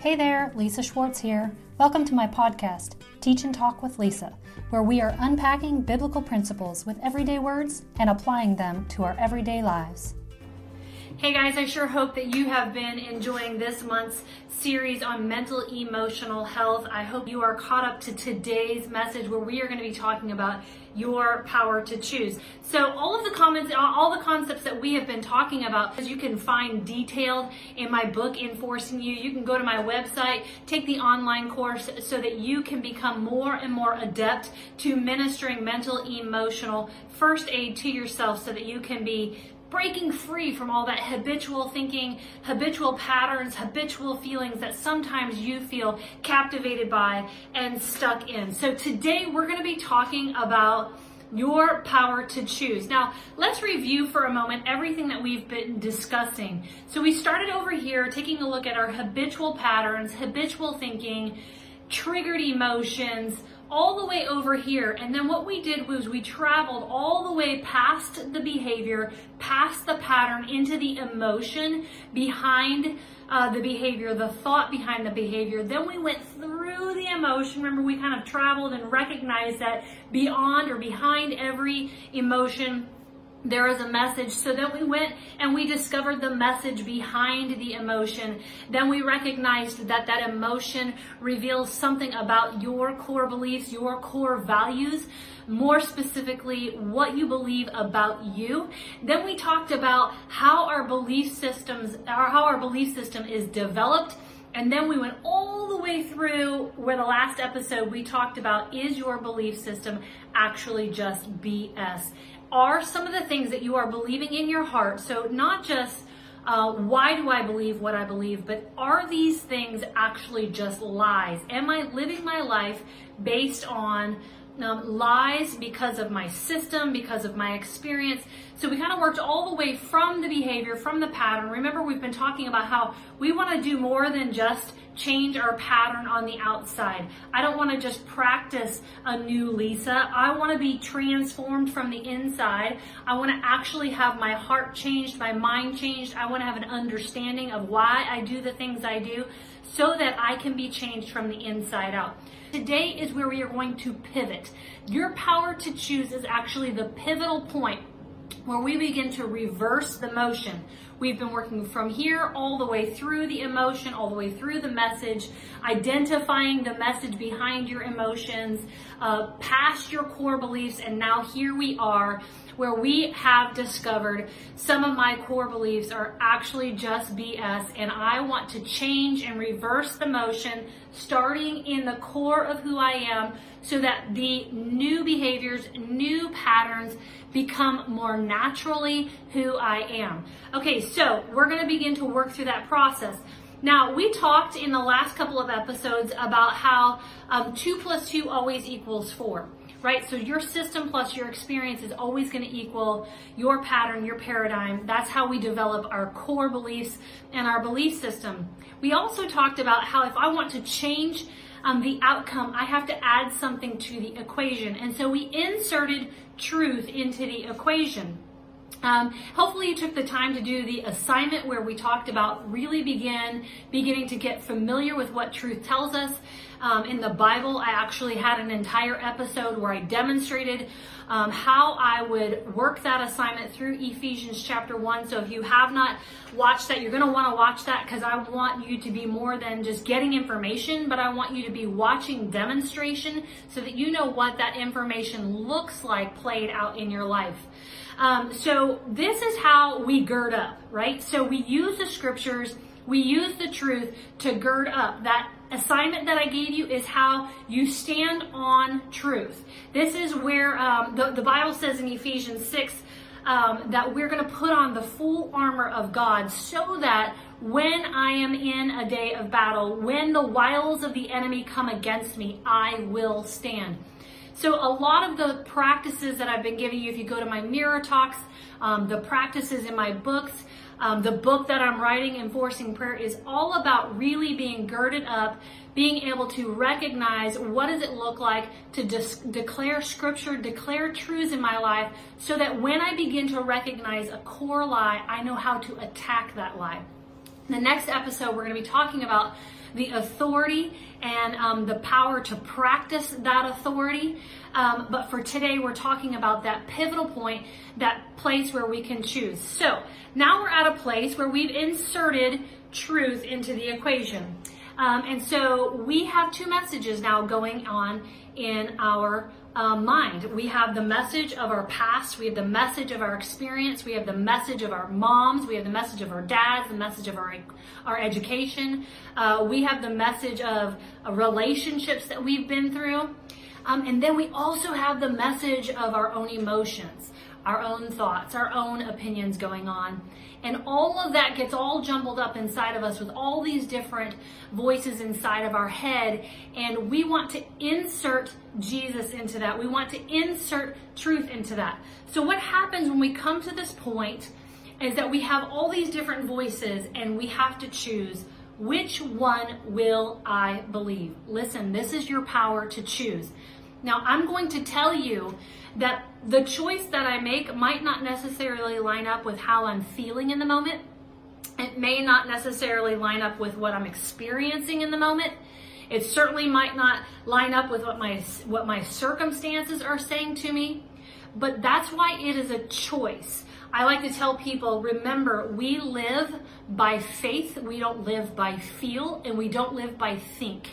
Hey there, Lisa Schwartz here. Welcome to my podcast, Teach and Talk with Lisa, where we are unpacking biblical principles with everyday words and applying them to our everyday lives. Hey guys, I sure hope that you have been enjoying this month's series on mental emotional health. I hope you are caught up to today's message where we are going to be talking about your power to choose. So all of the comments, uh, all the concepts that we have been talking about, as you can find detailed in my book, Enforcing You. You can go to my website, take the online course so that you can become more and more adept to ministering mental, emotional first aid to yourself so that you can be breaking free from all that habitual thinking, habitual patterns, habitual feelings that sometimes you feel captivated by and stuck in. So today we're going to be talking about your power to choose. Now, let's review for a moment everything that we've been discussing. So we started over here taking a look at our habitual patterns, habitual thinking, triggered emotions, all the way over here. And then what we did was we traveled all the way past the behavior, past the pattern, into the emotion behind uh, the behavior, the thought behind the behavior. Then we went through the emotion. Remember, we kind of traveled and recognized that beyond or behind every emotion, there is a message. So then we went and we discovered the message behind the emotion. Then we recognized that that emotion reveals something about your core beliefs, your core values, more specifically, what you believe about you. Then we talked about how our belief systems, or how our belief system is developed. And then we went all the way through where the last episode we talked about is your belief system actually just BS? Are some of the things that you are believing in your heart. So, not just uh, why do I believe what I believe, but are these things actually just lies? Am I living my life based on um, lies because of my system, because of my experience? So, we kind of worked all the way from the behavior, from the pattern. Remember, we've been talking about how we want to do more than just change our pattern on the outside. I don't want to just practice a new Lisa. I want to be transformed from the inside. I want to actually have my heart changed, my mind changed. I want to have an understanding of why I do the things I do so that I can be changed from the inside out. Today is where we are going to pivot. Your power to choose is actually the pivotal point where we begin to reverse the motion. We've been working from here all the way through the emotion, all the way through the message, identifying the message behind your emotions, uh, past your core beliefs, and now here we are where we have discovered some of my core beliefs are actually just BS, and I want to change and reverse the motion starting in the core of who I am so that the new behaviors, new patterns become more naturally who I am. Okay, so we're going to begin to work through that process. Now, we talked in the last couple of episodes about how um, 2 plus 2 always equals 4 right? So your system plus your experience is always going to equal your pattern, your paradigm. That's how we develop our core beliefs and our belief system. We also talked about how if I want to change um, the outcome, I have to add something to the equation. And so we inserted truth into the equation. Um, hopefully you took the time to do the assignment where we talked about really begin beginning to get familiar with what truth tells us. Um, in the Bible, I actually had an entire episode where I demonstrated um, how I would work that assignment through Ephesians chapter 1. So if you have not watched that, you're going to want to watch that because I want you to be more than just getting information, but I want you to be watching demonstration so that you know what that information looks like played out in your life. Um, so this is how we gird up, right? So we use the scriptures, we use the truth to gird up. That assignment that I gave you is how you stand on truth. This is where um, the, the Bible says in Ephesians 6 um, that we're going to put on the full armor of God so that when I am in a day of battle, when the wiles of the enemy come against me, I will stand. So a lot of the practices that I've been giving you, if you go to my mirror talks, um, the practices in my books, um, the book that I'm writing, Enforcing Prayer, is all about really being girded up, being able to recognize what does it look like to declare scripture, declare truths in my life, so that when I begin to recognize a core lie, I know how to attack that lie. The next episode, we're going to be talking about the authority and um, the power to practice that authority. Um, but for today, we're talking about that pivotal point, that place where we can choose. So now we're at a place where we've inserted truth into the equation. Um, and so we have two messages now going on in our uh, mind. We have the message of our past, we have the message of our experience, we have the message of our moms, we have the message of our dads, the message of our, our education, uh, we have the message of relationships that we've been through. Um, and then we also have the message of our own emotions, our own thoughts, our own opinions going on. And all of that gets all jumbled up inside of us with all these different voices inside of our head. And we want to insert Jesus into that. We want to insert truth into that. So, what happens when we come to this point is that we have all these different voices and we have to choose which one will I believe? Listen, this is your power to choose. Now, I'm going to tell you that the choice that I make might not necessarily line up with how I'm feeling in the moment. It may not necessarily line up with what I'm experiencing in the moment. It certainly might not line up with what my what my circumstances are saying to me. But that's why it is a choice. I like to tell people, remember, we live by faith. We don't live by feel and we don't live by think.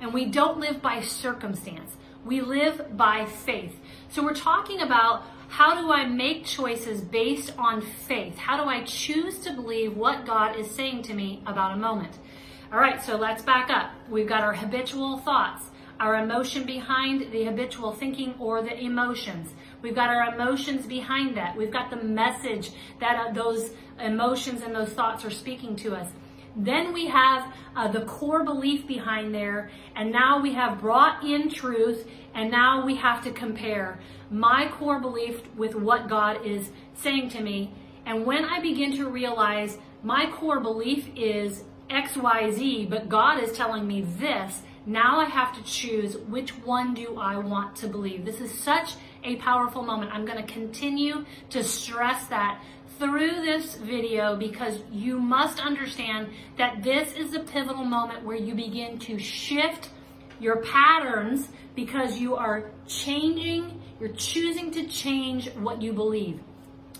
And we don't live by circumstance. We live by faith. So we're talking about how do I make choices based on faith? How do I choose to believe what God is saying to me about a moment? All right, so let's back up. We've got our habitual thoughts, our emotion behind the habitual thinking or the emotions. We've got our emotions behind that. We've got the message that uh, those emotions and those thoughts are speaking to us. Then we have uh, the core belief behind there, and now we have brought in truth, and now we have to compare my core belief with what God is saying to me. And when I begin to realize my core belief is XYZ, but God is telling me this, now I have to choose which one do I want to believe. This is such a powerful moment. I'm going to continue to stress that through this video because you must understand that this is a pivotal moment where you begin to shift your patterns because you are changing, you're choosing to change what you believe.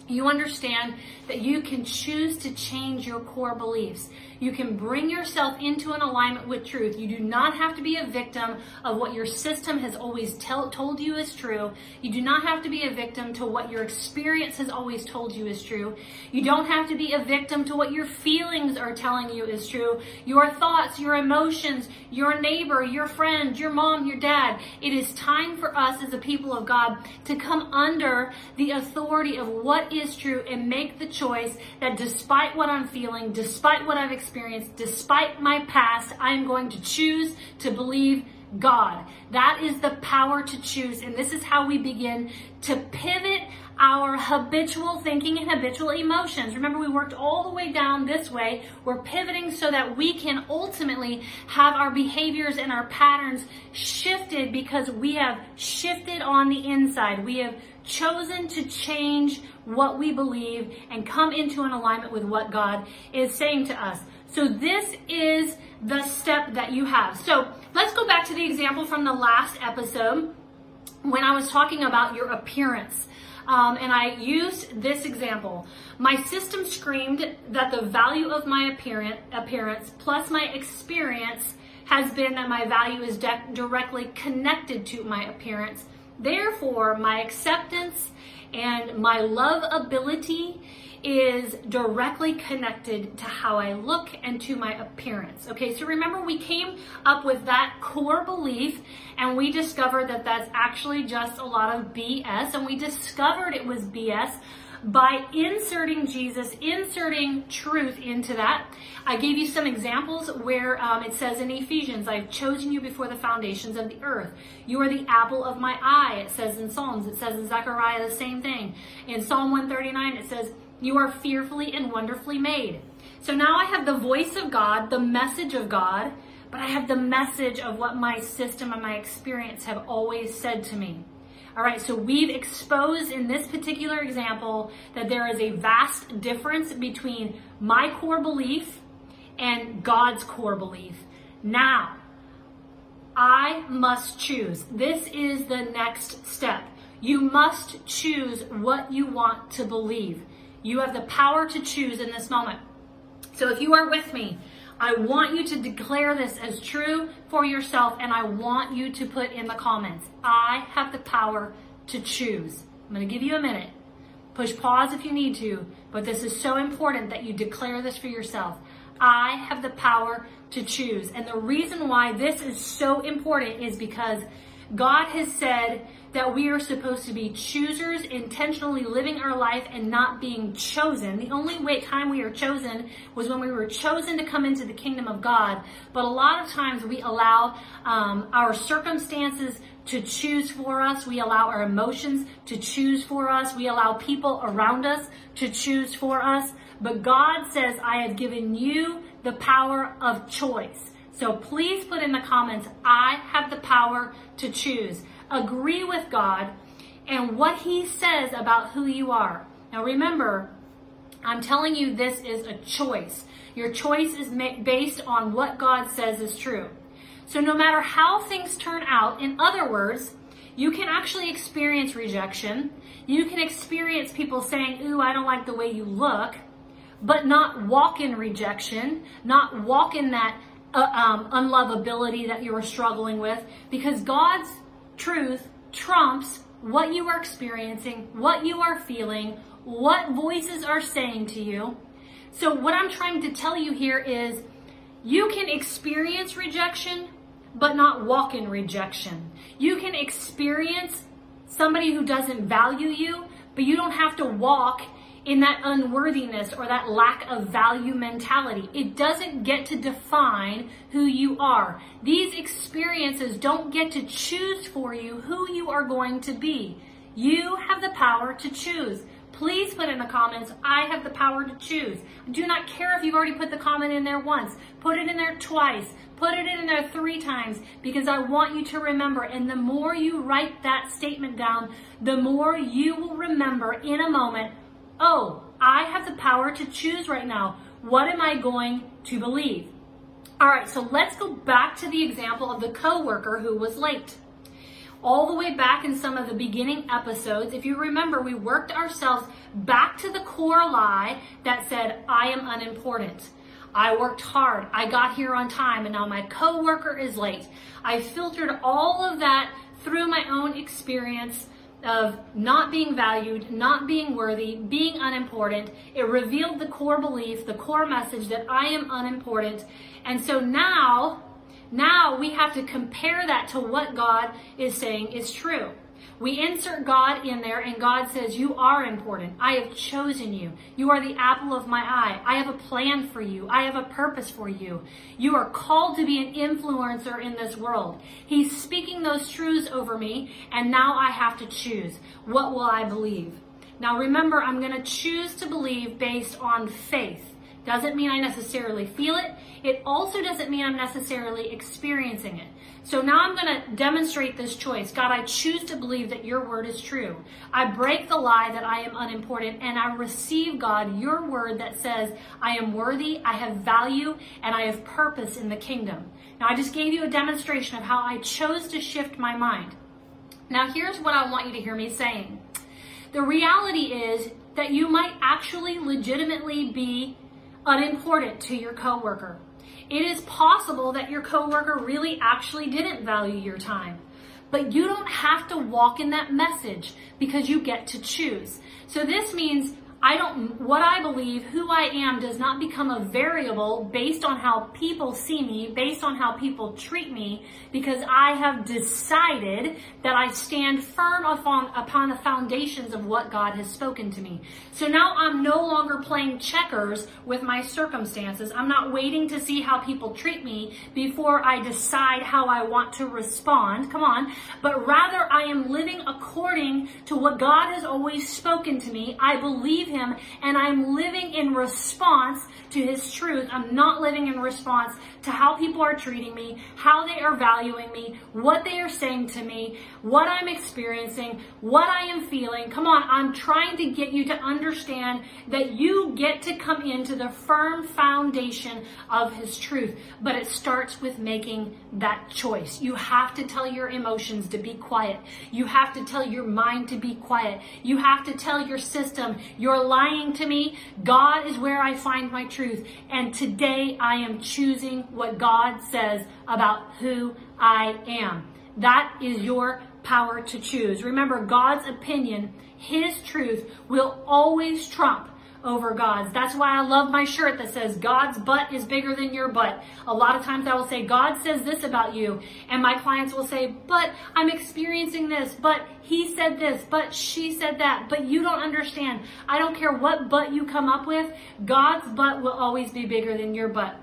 You understand that you can choose to change your core beliefs. You can bring yourself into an alignment with truth. You do not have to be a victim of what your system has always tell, told you is true. You do not have to be a victim to what your experience has always told you is true. You don't have to be a victim to what your feelings are telling you is true. Your thoughts, your emotions, your neighbor, your friend, your mom, your dad. It is time for us as a people of God to come under the authority of what is true and make the choice that despite what I'm feeling, despite what I've experienced, despite my past, I am going to choose to believe God. That is the power to choose. And this is how we begin to pivot our habitual thinking and habitual emotions. Remember, we worked all the way down this way. We're pivoting so that we can ultimately have our behaviors and our patterns shifted because we have shifted on the inside. We have chosen to change what we believe and come into an alignment with what God is saying to us. So this is the step that you have. So let's go back to the example from the last episode when I was talking about your appearance. Um, and I used this example. My system screamed that the value of my appearance, plus my experience has been that my value is de- directly connected to my appearance. Therefore, my acceptance and my love ability is directly connected to how I look and to my appearance. Okay, so remember we came up with that core belief and we discovered that that's actually just a lot of BS and we discovered it was BS by inserting Jesus, inserting truth into that. I gave you some examples where um, it says in Ephesians, I've chosen you before the foundations of the earth. You are the apple of my eye, it says in Psalms. It says in Zechariah the same thing. In Psalm 139, it says, you are fearfully and wonderfully made. So now I have the voice of God, the message of God, but I have the message of what my system and my experience have always said to me. All right, so we've exposed in this particular example that there is a vast difference between my core belief and God's core belief. Now, I must choose. This is the next step. You must choose what you want to believe. You have the power to choose in this moment. So if you are with me, I want you to declare this as true for yourself and I want you to put in the comments, I have the power to choose. I'm going to give you a minute. Push pause if you need to, but this is so important that you declare this for yourself. I have the power to choose. And the reason why this is so important is because God has said that we are supposed to be choosers, intentionally living our life and not being chosen. The only way time we are chosen was when we were chosen to come into the kingdom of God. But a lot of times we allow um, our circumstances to choose for us. We allow our emotions to choose for us. We allow people around us to choose for us. But God says, I have given you the power of choice. So please put in the comments, I have the power to choose. Agree with God and what He says about who you are. Now remember, I'm telling you this is a choice. Your choice is based on what God says is true. So no matter how things turn out, in other words, you can actually experience rejection. You can experience people saying, Ooh, I don't like the way you look, but not walk in rejection, not walk in that uh, um, unlovability that you are struggling with, because God's truth trumps what you are experiencing, what you are feeling, what voices are saying to you. So, what I'm trying to tell you here is you can experience rejection, but not walk in rejection. You can experience somebody who doesn't value you, but you don't have to walk in that unworthiness or that lack of value mentality. It doesn't get to define who you are. These experiences don't get to choose for you who you are going to be. You have the power to choose. Please put in the comments, I have the power to choose. Do not care if you've already put the comment in there once. Put it in there twice. Put it in there three times because I want you to remember. And the more you write that statement down, the more you will remember in a moment oh, I have the power to choose right now. What am I going to believe? All right, so let's go back to the example of the coworker who was late. All the way back in some of the beginning episodes, if you remember, we worked ourselves back to the core lie that said, I am unimportant. I worked hard. I got here on time and now my coworker is late. I filtered all of that through my own experience of not being valued, not being worthy, being unimportant. It revealed the core belief, the core message that I am unimportant. And so now, now we have to compare that to what God is saying is true. We insert God in there, and God says, You are important. I have chosen you. You are the apple of my eye. I have a plan for you. I have a purpose for you. You are called to be an influencer in this world. He's speaking those truths over me, and now I have to choose. What will I believe? Now remember, I'm going to choose to believe based on faith. Doesn't mean I necessarily feel it. It also doesn't mean I'm necessarily experiencing it. So now I'm going to demonstrate this choice. God, I choose to believe that your word is true. I break the lie that I am unimportant and I receive, God, your word that says I am worthy, I have value, and I have purpose in the kingdom. Now I just gave you a demonstration of how I chose to shift my mind. Now here's what I want you to hear me saying. The reality is that you might actually legitimately be unimportant to your coworker. It is possible that your coworker really actually didn't value your time. But you don't have to walk in that message because you get to choose. So this means I don't, what I believe, who I am does not become a variable based on how people see me, based on how people treat me, because I have decided that I stand firm upon, upon the foundations of what God has spoken to me. So now I'm no longer playing checkers with my circumstances. I'm not waiting to see how people treat me before I decide how I want to respond. Come on. But rather I am living according to what God has always spoken to me. I believe Him and I'm living in response to His truth. I'm not living in response to how people are treating me, how they are valuing me, what they are saying to me, what I'm experiencing, what I am feeling. Come on, I'm trying to get you to understand that you get to come into the firm foundation of His truth. But it starts with making that choice. You have to tell your emotions to be quiet. You have to tell your mind to be quiet. You have to tell your system, you're lying to me. God is where I find my truth. And today I am choosing what God says about who I am. That is your power to choose. Remember, God's opinion, His truth will always trump over God's. That's why I love my shirt that says God's butt is bigger than your butt. A lot of times I will say, God says this about you. And my clients will say, but I'm experiencing this, but he said this, but she said that, but you don't understand. I don't care what butt you come up with. God's butt will always be bigger than your butt.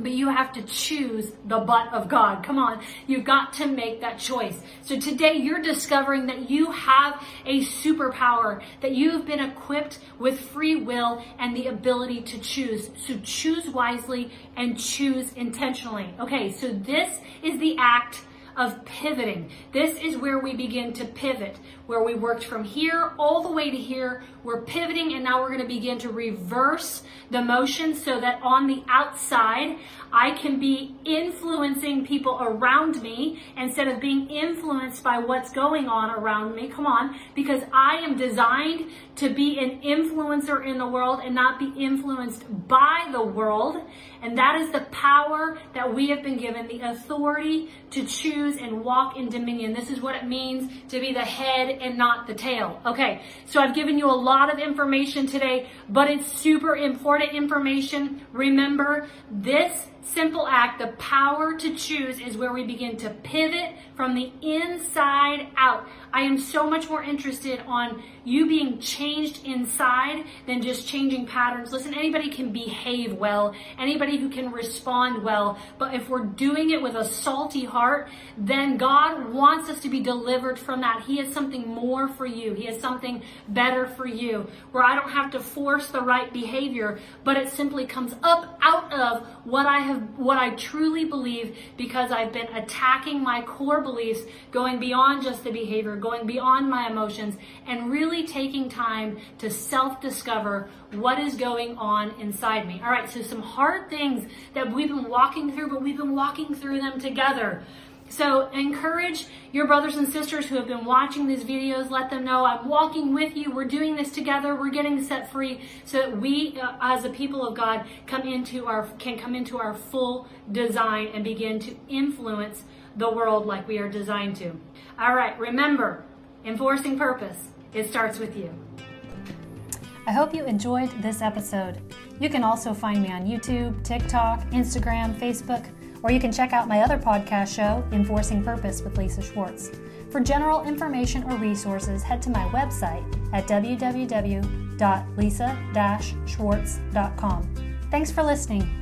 But you have to choose the butt of God. Come on. You've got to make that choice. So today you're discovering that you have a superpower, that you've been equipped with free will and the ability to choose. So choose wisely and choose intentionally. Okay. So this is the act of pivoting. This is where we begin to pivot, where we worked from here all the way to here. We're pivoting and now we're going to begin to reverse the motion so that on the outside, I can be influencing people around me instead of being influenced by what's going on around me. Come on, because I am designed to be an influencer in the world and not be influenced by the world. And that is the power that we have been given, the authority to choose and walk in dominion. This is what it means to be the head and not the tail. Okay, so I've given you a lot of information today, but it's super important information. Remember, this simple act, the power to choose, is where we begin to pivot from the inside out. I am so much more interested on you being changed inside than just changing patterns. Listen, anybody can behave well, anybody who can respond well, but if we're doing it with a salty heart, then God wants us to be delivered from that. He has something more for you. He has something better for you where I don't have to force the right behavior, but it simply comes up out of what I have, what I truly believe because I've been attacking my core beliefs, going beyond just the behavior, going beyond my emotions, and really taking time to self discover what is going on inside me. All right, so some hard things that we've been walking through, but we've been walking through them together. So encourage your brothers and sisters who have been watching these videos. Let them know I'm walking with you. We're doing this together. We're getting set free so that we, uh, as a people of God, come into our can come into our full design and begin to influence the world like we are designed to. All right. Remember, enforcing purpose. It starts with you. I hope you enjoyed this episode. You can also find me on YouTube, TikTok, Instagram, Facebook or you can check out my other podcast show, Enforcing Purpose with Lisa Schwartz. For general information or resources, head to my website at www.lisa-schwartz.com. Thanks for listening.